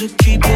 But my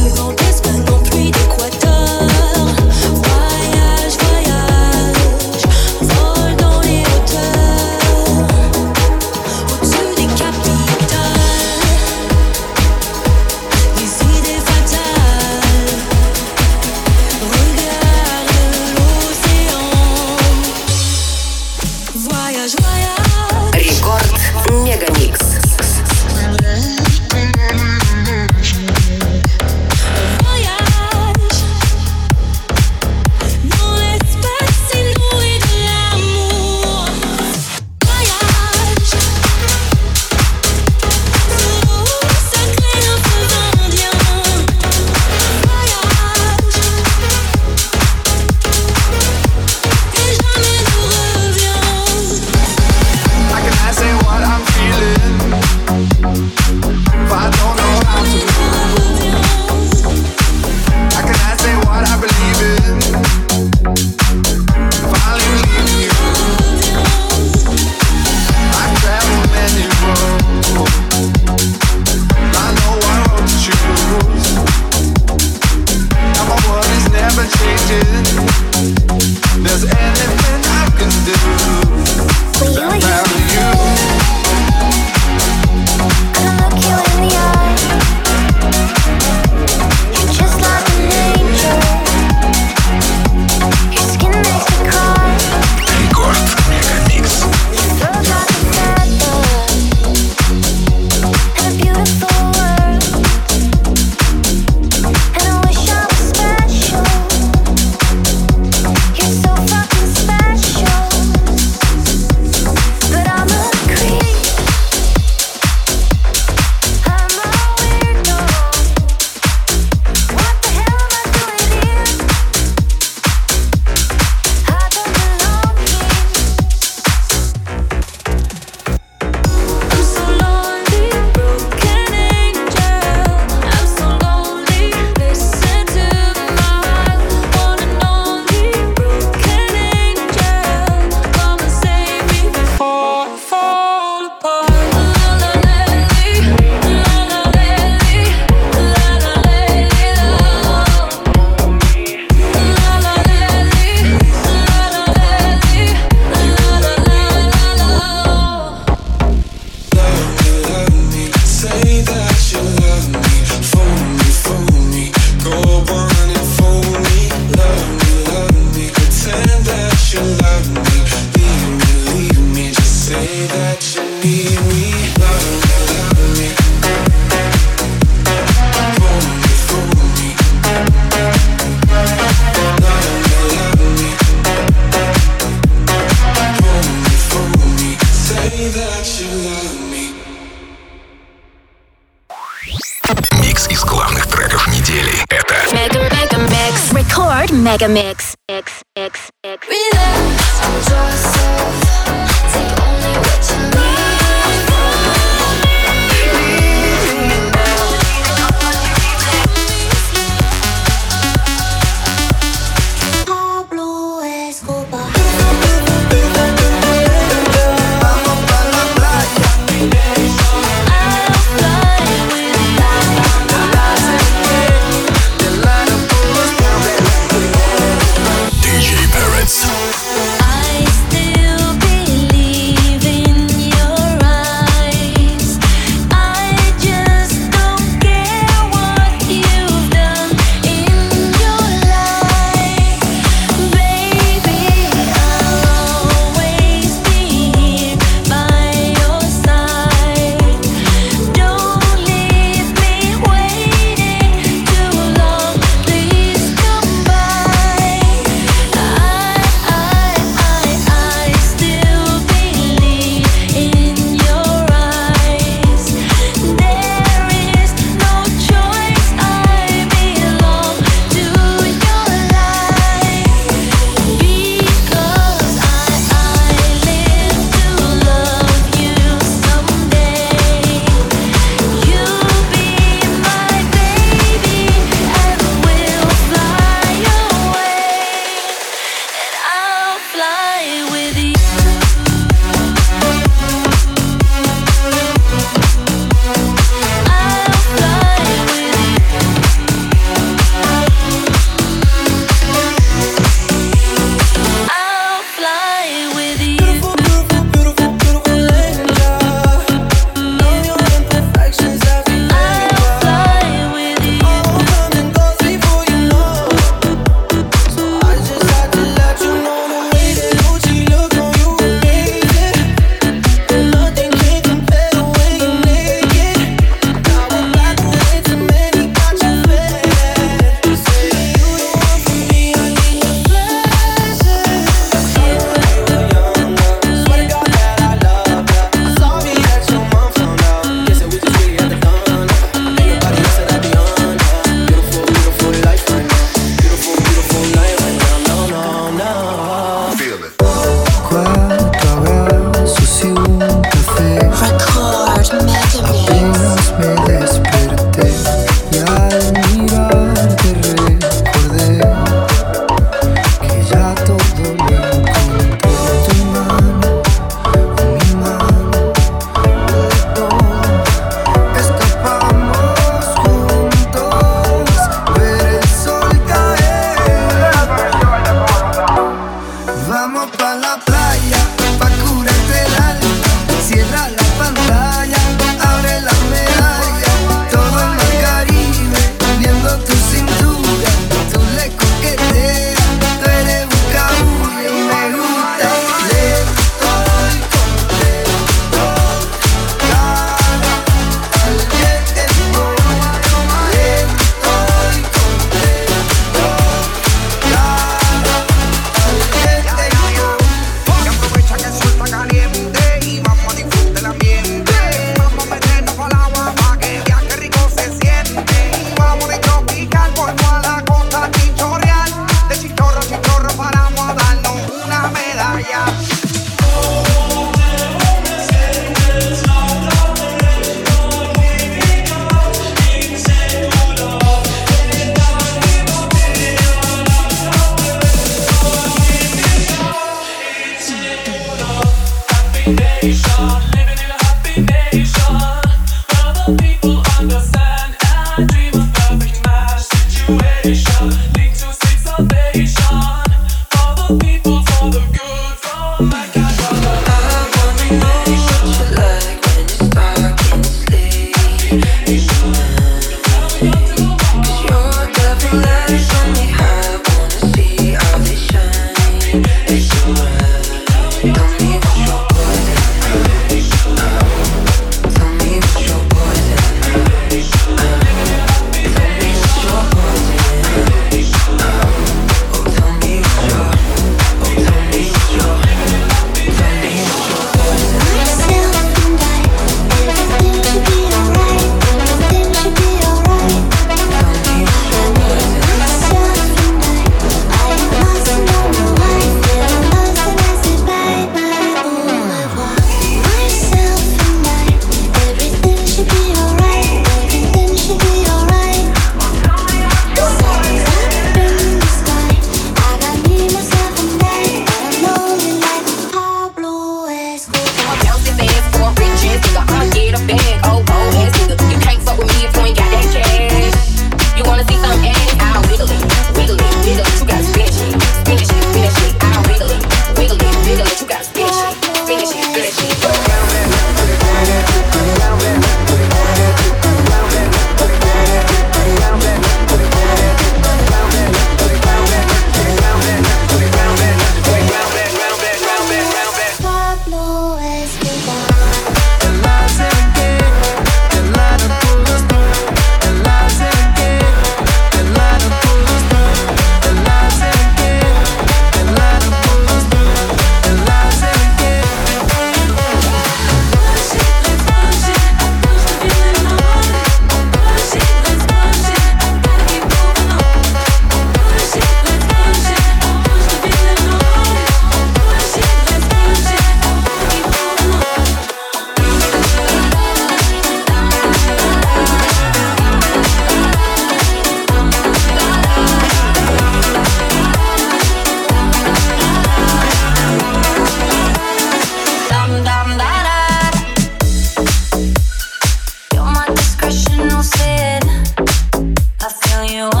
you